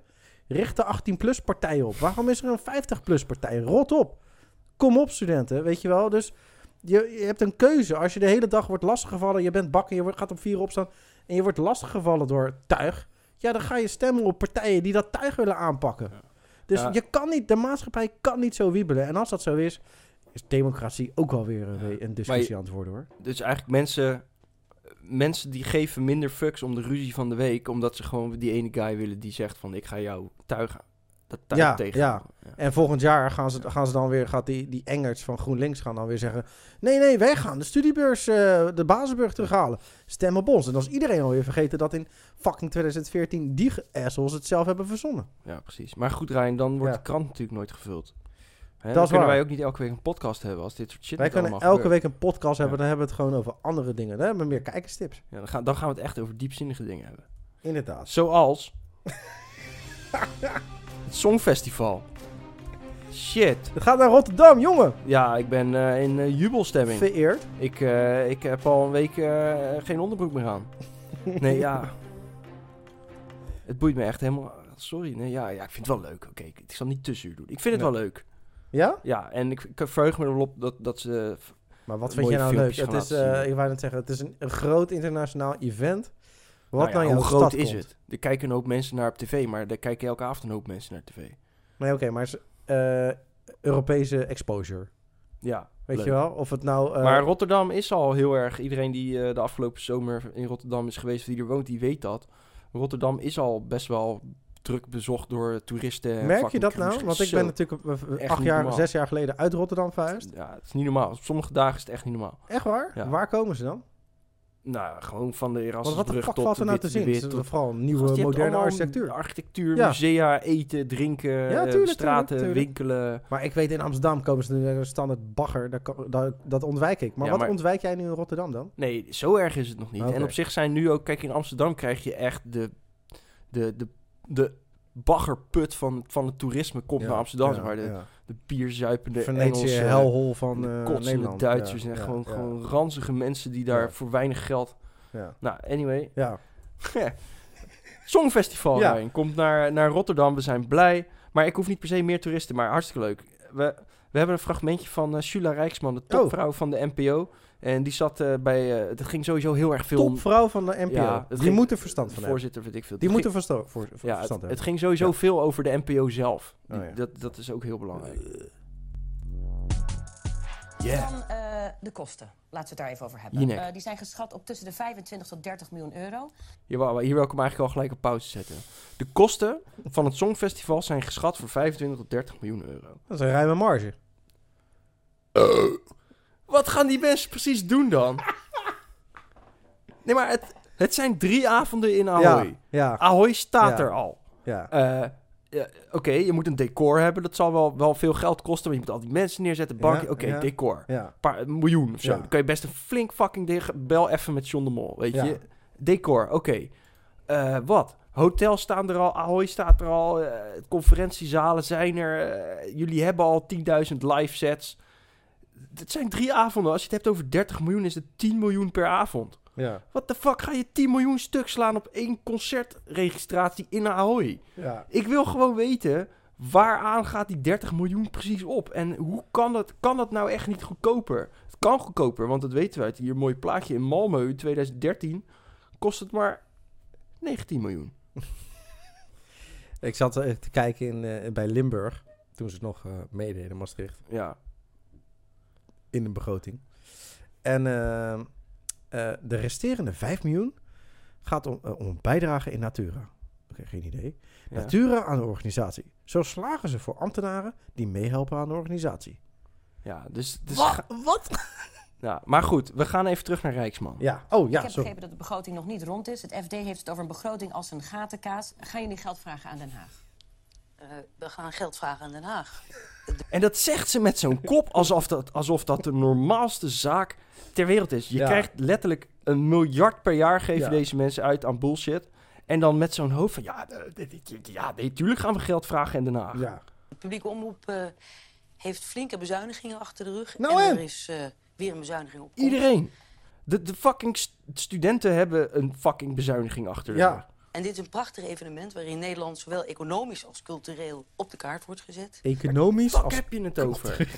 B: Richt de 18-plus partij op. Waarom is er een 50-plus partij? Rot op. Kom op, studenten. Weet je wel? Dus je, je hebt een keuze. Als je de hele dag wordt lastiggevallen... je bent bakken, je wordt, gaat om vier opstaan... en je wordt lastiggevallen door tuig... ja, dan ga je stemmen op partijen die dat tuig willen aanpakken. Dus
A: Ja.
B: je kan niet... de maatschappij kan niet zo wiebelen. En als dat zo is... is democratie ook wel weer een, een discussie aan het worden, hoor.
A: Dus eigenlijk mensen, mensen die geven minder fucks om de ruzie van de week, omdat ze gewoon die ene guy willen die zegt van ik ga jou tuigen. Dat tuig
B: Ja,
A: tegen.
B: ja. En volgend jaar gaan ze, gaan ze dan weer, gaat die, die Engerts van GroenLinks gaan dan weer zeggen... Nee, nee, wij gaan de studiebeurs, eh, de basisburg terughalen. Stem op ons. En dan is iedereen alweer vergeten dat in fucking 2014 die ge- assholes het zelf hebben verzonnen.
A: Ja, precies. Maar goed, Rijn, dan wordt
B: Ja.
A: de krant natuurlijk nooit gevuld. Hè,
B: Dat is
A: kunnen
B: waar.
A: wij ook niet elke week een podcast hebben als dit soort shit
B: wij kunnen elke week een podcast hebben, dan hebben we het gewoon over andere dingen. Dan hebben we meer kijkerstips.
A: Ja, dan, gaan, dan gaan we het echt over diepzinnige dingen hebben.
B: Inderdaad.
A: Zoals het Songfestival. Shit.
B: Het gaat naar Rotterdam, jongen.
A: Ja, ik ben eh, in eh, jubelstemming.
B: Vereerd.
A: Ik, eh, ik heb al een week geen onderbroek meer aan. Nee, ja. Het boeit me echt helemaal. Sorry. Nee, ja, ja, ik vind het wel leuk. Oké, ik ik zal niet te zuur doen. Ik vind het
B: Nee.
A: wel leuk.
B: Ja?
A: Ja, en ik, ik verheug me erop dat, dat ze...
B: Maar wat vind jij nou leuk? Het is, eh, ik wou net zeggen, het is een, een groot internationaal event. Wat
A: Nou ja, hoe groot is
B: komt.
A: het? Er kijken een hoop mensen naar op tv, maar er kijken elke avond een hoop mensen naar tv.
B: Nee, oké, maar eh, Europese exposure.
A: Ja,
B: Weet
A: leuk.
B: je wel? Of het nou... eh,
A: Maar Rotterdam is al heel erg... Iedereen die de afgelopen zomer in Rotterdam is geweest... of die er woont, die weet dat. Rotterdam is al best wel druk bezocht door toeristen. en
B: merk je dat nou? Want ik ben natuurlijk eh, acht jaar, zes jaar geleden uit Rotterdam verhuisd.
A: Ja, het is niet normaal. Op sommige dagen is het echt niet normaal.
B: Echt waar?
A: Ja.
B: Waar komen ze dan?
A: Nou, gewoon van de Erasmusbrug tot
B: valt er nou te zien? Het
A: tot-
B: vooral nieuwe moderne architectuur.
A: Architectuur,
B: Ja.
A: musea, eten, drinken,
B: Ja,
A: eh,
B: tuurlijk,
A: straten,
B: tuurlijk, tuurlijk.
A: winkelen.
B: Maar ik weet in Amsterdam komen ze een standaard bagger. Dat, dat, dat ontwijk ik. Maar
A: Ja,
B: wat
A: maar-
B: ontwijk jij nu in Rotterdam dan?
A: Nee, zo erg is het nog niet. En op zich zijn nu ook... Kijk, in Amsterdam krijg je echt de... de, de, de baggerput van, van het toerisme komt naar Amsterdam. maar. De, de bierzuipende
B: Venetië,
A: Engelsen,
B: helhol van
A: de
B: eh
A: kotsende. Duitsers. En gewoon, gewoon ranzige mensen die daar voor weinig geld...
B: Ja.
A: Nou, anyway.
B: ja.
A: Songfestival
B: Ja.
A: Rijn, komt naar, naar Rotterdam. We zijn blij. Maar ik hoef niet per se meer toeristen. Maar hartstikke leuk. We, We hebben een fragmentje van eh Shula Rijksman, de topvrouw van de NPO. En die zat eh, bij... eh het ging sowieso heel erg veel...
B: Topvrouw van de NPO.
A: Ja, het
B: die
A: ging-
B: moet er verstand van hebben.
A: Voorzitter, weet ik veel.
B: Die moeten versto- voor, voor
A: ja,
B: verstand
A: het,
B: hebben.
A: het ging sowieso
B: Ja.
A: veel over de NPO zelf. Die-
B: Oh, ja.
A: dat, dat is ook heel belangrijk.
I: Dan eh, de kosten. Laten we het daar even over hebben. Eh, die zijn geschat op tussen de 25 tot 30 miljoen euro.
A: Hier, wil ik hem eigenlijk al gelijk op pauze zetten. De kosten van het Songfestival zijn geschat voor 25 tot 30 miljoen euro.
B: Dat is een ruime marge.
A: Wat gaan die mensen precies doen dan? Nee, maar het, het zijn drie avonden in Ahoy.
B: Ja.
A: Ahoy staat er al.
B: Ja.
A: Eh, ja, Oké, je moet een decor hebben. Dat zal wel, wel veel geld kosten. Want je moet al die mensen neerzetten. Bankje.
B: Ja,
A: Oké,
B: ja.
A: decor.
B: Ja.
A: Paar een miljoen of zo. Dan kan je best een flink fucking ding... Bel even met John de Mol, weet je. Decor, oké. Eh, wat? Hotels staan er al. Ahoy staat er al. eh, conferentiezalen zijn er. jullie hebben al 10.000 live sets. Het zijn drie avonden. Als je het hebt over 30 miljoen, is het 10 miljoen per avond.
B: Ja.
A: Wat de fuck ga je 10 miljoen stuk slaan op één concertregistratie in Ahoy?
B: Ja.
A: Ik wil gewoon weten, waaraan gaat die 30 miljoen precies op? En hoe kan dat, kan dat nou echt niet goedkoper? Het kan goedkoper, want dat weten we uit hier mooi plaatje in Malmö in 2013. Kost het maar 19 miljoen.
B: Ik zat eh, te kijken in, eh, bij Limburg. Toen ze het nog eh meededen in Maastricht.
A: Ja.
B: In de begroting. En eh, eh, de resterende 5 miljoen gaat om, eh, om een bijdrage in Natura. Oké, geen idee.
A: Ja.
B: Natura aan de organisatie. Zo slagen ze voor ambtenaren die meehelpen aan de organisatie.
A: Ja, dus... dus
B: Wat?
A: Ja, maar goed, we gaan even terug naar Rijksman.
B: Ja, oh
I: ik
B: ja,
I: heb
B: sorry.
I: begrepen dat de begroting nog niet rond is. Het FD heeft het over een begroting als een gatenkaas. Gaan jullie geld vragen aan Den Haag?
J: Eh, we gaan geld vragen aan Den Haag.
A: En dat zegt ze met zo'n kop alsof dat, alsof dat de normaalste zaak ter wereld is. Je
B: Ja.
A: krijgt letterlijk een miljard per jaar geven
B: Ja.
A: deze mensen uit aan bullshit. En dan met zo'n hoofd van, ja, eh, ja nee, tuurlijk gaan we geld vragen in Den Haag.
B: Ja.
J: De publieke omroep eh, heeft flinke bezuinigingen achter de rug.
B: Nou
J: en
B: en?
J: er is eh, weer een bezuiniging op.
A: Iedereen. De, de fucking st- studenten hebben een fucking bezuiniging achter de
B: Ja.
J: En dit is een prachtig evenement waarin Nederland zowel economisch als cultureel op de kaart wordt gezet.
B: Economisch
A: Fuck
B: als...
A: heb je het over?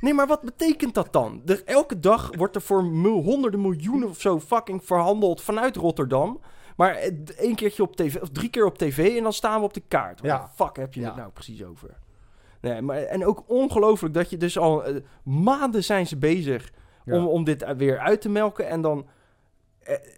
A: Nee, maar wat betekent dat dan? Er, elke dag wordt er voor honderden miljoenen of zo fucking verhandeld vanuit Rotterdam. Maar eh, één keertje op tv, of drie keer op tv en dan staan we op de kaart. Wat
B: Ja.
A: de fuck heb je
B: Ja.
A: het nou precies over? Nee, maar, en ook ongelooflijk dat je dus al... eh, maanden zijn ze bezig
B: Ja.
A: om, om dit weer uit te melken. En dan eh,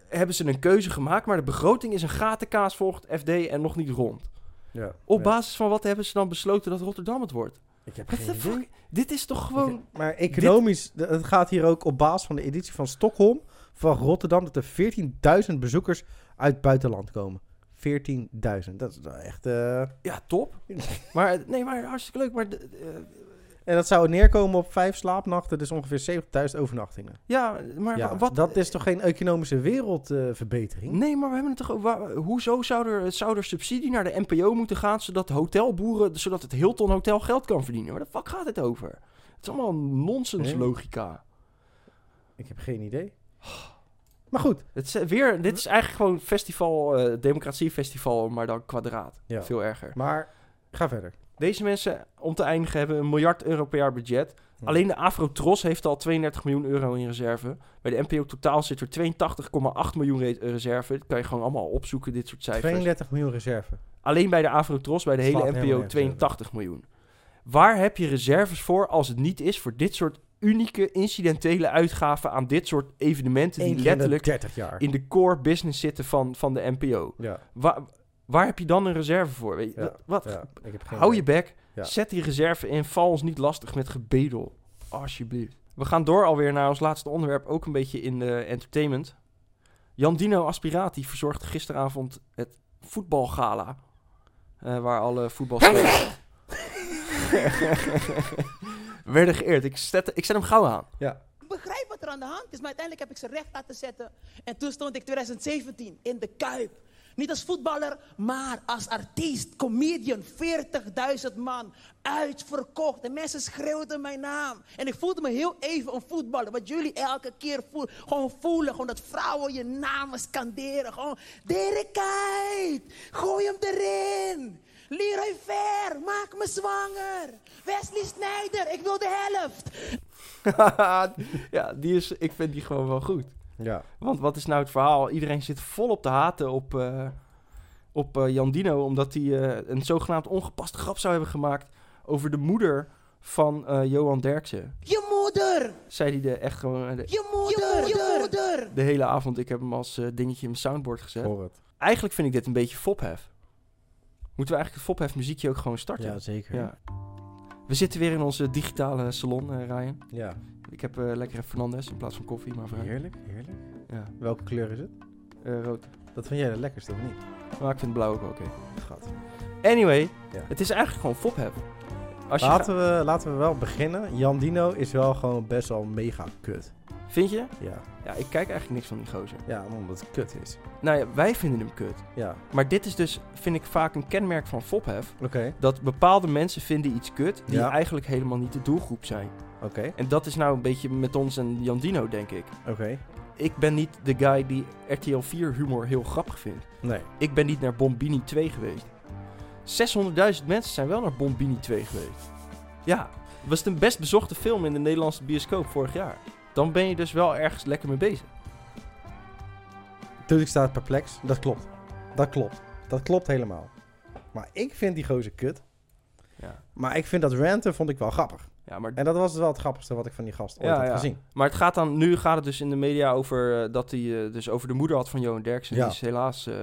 A: hebben ze een keuze gemaakt. Maar de begroting is een gatenkaas volgt FD en nog niet rond.
B: Ja.
A: Op
B: Ja.
A: basis van wat hebben ze dan besloten dat Rotterdam het wordt?
B: Ik heb geen idee.
A: Dit is toch gewoon...
B: Maar economisch, het gaat hier ook op basis van de editie van Stockholm van Rotterdam dat er 14.000 bezoekers uit het buitenland komen. 14.000. Dat is wel echt. eh,
A: Ja, top. maar nee, maar hartstikke leuk. Maar de- de-
B: En dat zou neerkomen op vijf slaapnachten, dus ongeveer 70.000 overnachtingen.
A: ja, maar
B: Ja,
A: wat...
B: dat is toch geen economische wereldverbetering?
A: Nee, maar we hebben het toch... hoezo zou er, zou er subsidie naar de NPO moeten gaan... zodat hotelboeren, zodat het Hilton Hotel geld kan verdienen? Waar de fuck gaat het over? Het is allemaal nonsens
B: Nee.
A: logica.
B: Ik heb geen idee. Maar goed.
A: Het is, eh, weer, dit is eigenlijk gewoon festival, eh democratiefestival, maar dan kwadraat.
B: Ja.
A: Veel erger.
B: Maar ga verder.
A: Deze mensen, om te eindigen, hebben een miljard euro per jaar budget.
B: Hm.
A: Alleen de Afro-Tros heeft al 32 miljoen euro in reserve. Bij de NPO totaal zit er 82,8 miljoen re- reserve. Dat kan je gewoon allemaal opzoeken, dit soort cijfers.
B: 32 miljoen reserve.
A: Alleen bij de Afro-Tros, bij de
B: Slaat
A: hele NPO,
B: nergens
A: 82 miljoen. Waar heb je reserves voor als het niet is voor dit soort unieke, incidentele uitgaven aan dit soort evenementen die letterlijk
B: 30 jaar.
A: in de core business zitten van, van de NPO?
B: Ja.
A: Waar heb je dan een reserve voor? Weet je,
B: Ja,
A: wat? wat?
B: ja, ik heb geen
A: Hou je bek,
B: Ja.
A: zet die reserve in, val ons niet lastig met gebedel. Alsjeblieft. We gaan door alweer naar ons laatste onderwerp, ook een beetje in de entertainment. Jan Dino Aspirati verzorgde gisteravond het voetbalgala. eh, waar alle voetbalspelers werden geëerd. Ik zet, ik zet hem gauw aan.
B: Ja.
K: Ik begrijp wat er aan de hand is, maar uiteindelijk heb ik ze recht laten zetten. En toen stond ik 2017 in de Kuip. Niet als voetballer, maar als artiest, comedian. 40.000 man, uitverkocht. De mensen schreeuwden mijn naam. En ik voelde me heel even een voetballer. Wat jullie elke keer voelen. Gewoon voelen, gewoon dat vrouwen je namen scanderen. Gewoon, Kuyt, gooi hem erin. Leroy Fair, maak me zwanger. Wesley Sneijder, ik wil de helft.
A: ja, die is, ik vind die gewoon wel goed.
B: Ja.
A: Want wat is nou het verhaal? Iedereen zit volop te haten op, eh, op eh, Jan Dino... omdat hij eh, een zogenaamd ongepaste grap zou hebben gemaakt... over de moeder van eh, Johan Derksen.
K: Je moeder,
A: Zei hij de, echt gewoon eh, de,
K: je moeder, je moeder.
A: de hele avond. Ik heb hem als eh, dingetje in mijn soundboard gezet.
B: Hoor het.
A: Eigenlijk vind ik dit een beetje fophef. Moeten we eigenlijk het fophef muziekje ook gewoon starten?
B: Ja, zeker.
A: Ja. We zitten weer in onze digitale salon, eh, Ryan.
B: Ja.
A: Ik heb eh lekkere Fernandez in plaats van koffie, maar vooruit.
B: Heerlijk, heerlijk.
A: Ja,
B: Welke kleur is het?
A: eh, rood.
B: Dat vind jij de lekkerste, of niet?
A: Maar ik vind blauw ook wel oké.
B: Gat.
A: Anyway,
B: Ja.
A: het is eigenlijk gewoon fophef. Als je
B: Laten we, laten we wel beginnen. Jan Dino is wel gewoon best wel mega kut.
A: Vind je?
B: Ja.
A: Ja, ik kijk eigenlijk niks van die gozer.
B: Ja, omdat het kut is.
A: Nou ja, wij vinden hem kut.
B: Ja.
A: Maar dit is dus, vind ik, vaak een kenmerk van fophef.
B: Oké.
A: Dat bepaalde mensen vinden iets kut die
B: Ja.
A: eigenlijk helemaal niet de doelgroep zijn.
B: Oké.
A: En dat is nou een beetje met ons en Jan Dino, denk ik.
B: Oké.
A: Ik ben niet de guy die RTL 4 humor heel grappig vindt.
B: Nee.
A: Ik ben niet naar Bombini 2 geweest. 600.000 mensen zijn wel naar Bombini 2 geweest. Ja, was het een best bezochte film in de Nederlandse bioscoop vorig jaar. Dan ben je dus wel ergens lekker mee bezig.
B: Natuurlijk staat perplex. Dat klopt. Dat klopt. Dat klopt helemaal. Maar ik vind die gozer kut.
A: Ja.
B: Maar ik vind dat ranten vond ik wel grappig.
A: Ja, maar,
B: En dat was wel het grappigste wat ik van die gast ooit
A: ja,
B: had
A: ja.
B: gezien.
A: maar het gaat dan, nu gaat het dus in de media over eh, dat hij eh, dus over de moeder had van Johan Derksen. Die is helaas eh,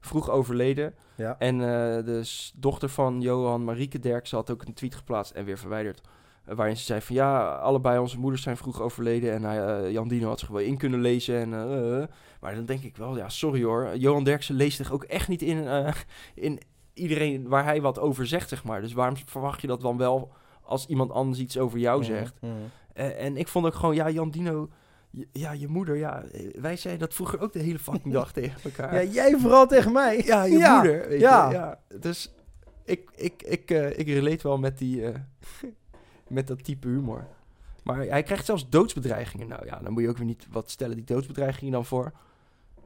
A: vroeg overleden.
B: Ja.
A: En eh, de s- dochter van Johan, Marieke Derksen, had ook een tweet geplaatst en weer verwijderd. Waarin ze zei van ja, allebei onze moeders zijn vroeg overleden. En hij, eh, Jan Dino had zich wel in kunnen lezen. En, eh, eh. maar dan denk ik wel, ja, sorry hoor. Johan Derksen leest zich ook echt niet in, in iedereen waar hij wat over zegt, zeg maar. Dus waarom verwacht je dat dan wel als iemand anders iets over jou
B: Mhm,
A: zegt?
B: mhm.
A: En ik vond ook gewoon, ja, Jan Dino... Ja, je moeder, ja, wij zeiden dat vroeger ook de hele fucking dag tegen elkaar.
B: Ja, jij vooral tegen mij.
A: Ja, je
B: Ja,
A: moeder. Weet
B: ja.
A: Je? ja. Dus ik, ik, ik, ik relate wel met, die, met dat type humor. Maar hij krijgt zelfs doodsbedreigingen. Nou ja, dan moet je ook weer niet wat stellen die doodsbedreigingen dan voor.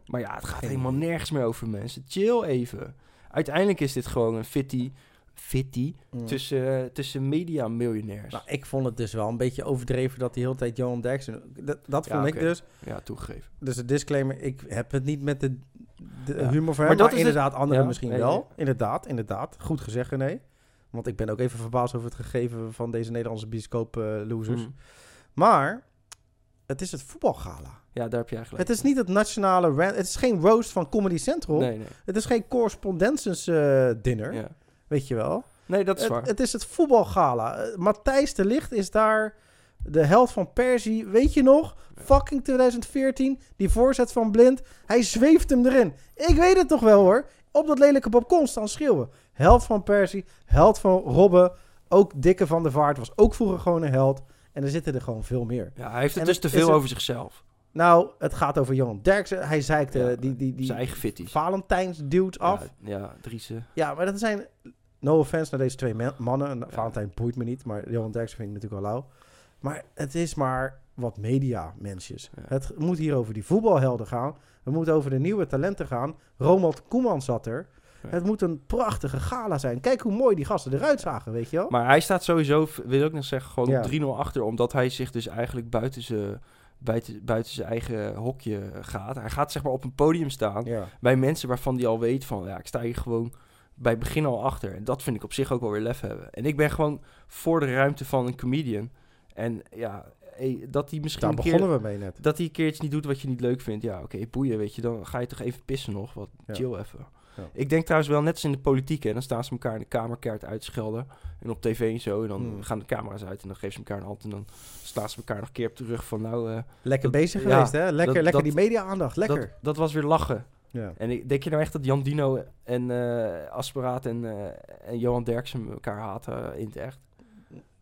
A: Maar ja, het gaat helemaal nergens meer over mensen. Chill even. Uiteindelijk is dit gewoon een fitty, fitty
B: Mm.
A: tussen, tussen media-miljonairs.
B: Nou, ik vond het dus wel een beetje overdreven dat hij de hele tijd Johan Derksen... Dat, dat
A: Ja,
B: vond ik dus.
A: Ja, toegegeven.
B: Dus een disclaimer, ik heb het niet met de, de
A: Ja.
B: humor voor
A: Maar
B: hem,
A: dat
B: maar
A: is het-
B: inderdaad anderen
A: Ja,
B: misschien
A: nee,
B: wel.
A: nee.
B: Inderdaad, inderdaad. Goed gezegd, René. Want ik ben ook even verbaasd over het gegeven van deze Nederlandse bioscoop-losers.
A: Mm.
B: Maar het is het voetbalgala.
A: Ja, daar heb je eigenlijk.
B: Het is niet het nationale... Het is geen roast van Comedy Central.
A: Nee, nee.
B: Het is geen correspondences eh, dinner.
A: Ja.
B: Weet je wel.
A: Nee, dat is
B: Het,
A: waar.
B: het is het voetbalgala. Eh, Matthijs de Licht is daar de held van Persie. Weet je nog? Fucking 2014. Die voorzet van Blind. Hij zweeft hem erin. Ik weet het toch wel hoor. Op dat lelijke balkon staan schreeuwen. Held van Persie. Held van Robben. Ook Dikke van der Vaart was ook vroeger gewoon een held. En er zitten er gewoon veel meer.
A: Ja, hij heeft het
B: En
A: dus te veel over zichzelf.
B: Nou, het gaat over Johan Derksen. Hij zeikte
A: Ja,
B: die, die, die
A: Zijn eigen fitties.
B: Valentijns dudes af.
A: Ja, ja Driessen.
B: Ja, maar dat zijn... No offense naar deze twee mannen. En Valentijn boeit me niet, maar Johan Derksen vind ik natuurlijk wel lauw. Maar het is maar wat media, mensjes.
A: Ja.
B: Het moet hier over die voetbalhelden gaan. Het moet over de nieuwe talenten gaan. Ronald Koeman zat er.
A: Ja.
B: Het moet een prachtige gala zijn. Kijk hoe mooi die gasten eruit zagen, weet je wel?
A: Maar hij staat sowieso, wil ik nog zeggen, gewoon
B: Ja.
A: 3-0 achter. Omdat hij zich dus eigenlijk buiten zijn, buiten, buiten zijn eigen hokje gaat. Hij gaat zeg maar op een podium staan bij mensen waarvan hij al weet van... Ja, ik sta hier gewoon bij het begin al achter. En dat vind ik op zich ook wel weer lef hebben. En ik ben gewoon voor de ruimte van een comedian. En ja, hey, dat hij misschien
B: Daar
A: een keer...
B: begonnen we mee net.
A: Dat hij een keer iets niet doet wat je niet leuk vindt. Ja, oké, boeien, weet je. Dan ga je toch even pissen nog. Wat
B: Ja.
A: chill even.
B: Ja.
A: Ik denk trouwens wel, net als in de politiek, hè. Dan staan ze elkaar in de kamerkaart uitschelden. En op tv en zo. En dan
B: Hmm.
A: gaan de camera's uit en dan geven ze elkaar een hand. En dan slaan ze elkaar nog een keer op de rug van, nou... eh,
B: Lekker
A: dat-
B: bezig
A: ja,
B: geweest, hè? Lekker,
A: dat-
B: lekker die media-aandacht. Lekker.
A: Dat, dat was weer lachen.
B: ja.
A: En ik, denk je nou echt dat Jan Dino en eh Asperaat en, eh, en Johan Derksen elkaar haten in het echt?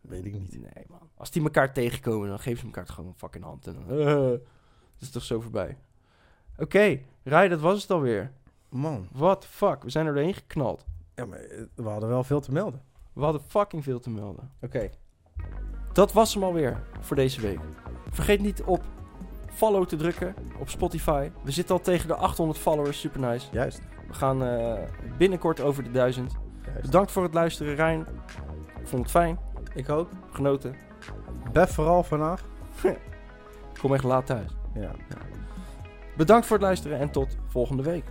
B: Weet ik niet.
A: Nee, man. Als die elkaar tegenkomen, dan geven ze elkaar gewoon een fucking hand. En dan, eh, dat is toch zo voorbij. Oké, Rai, dat was het alweer.
B: Man.
A: What the fuck? We zijn er doorheen geknald.
B: Ja, maar eh, we hadden wel veel te melden.
A: We hadden fucking veel te melden.
B: Oké.
A: Dat was hem alweer voor deze week. Vergeet niet op follow te drukken op Spotify. We zitten al tegen de 800 followers, super nice.
B: Juist.
A: We gaan eh, binnenkort over de 1000.
B: Ja. Juist.
A: Bedankt voor het luisteren, Rijn. Ik vond het fijn.
B: Ik ook.
A: Genoten.
B: Bef vooral.
A: Ik kom echt laat thuis.
B: Ja.
A: Bedankt voor het luisteren en tot volgende week.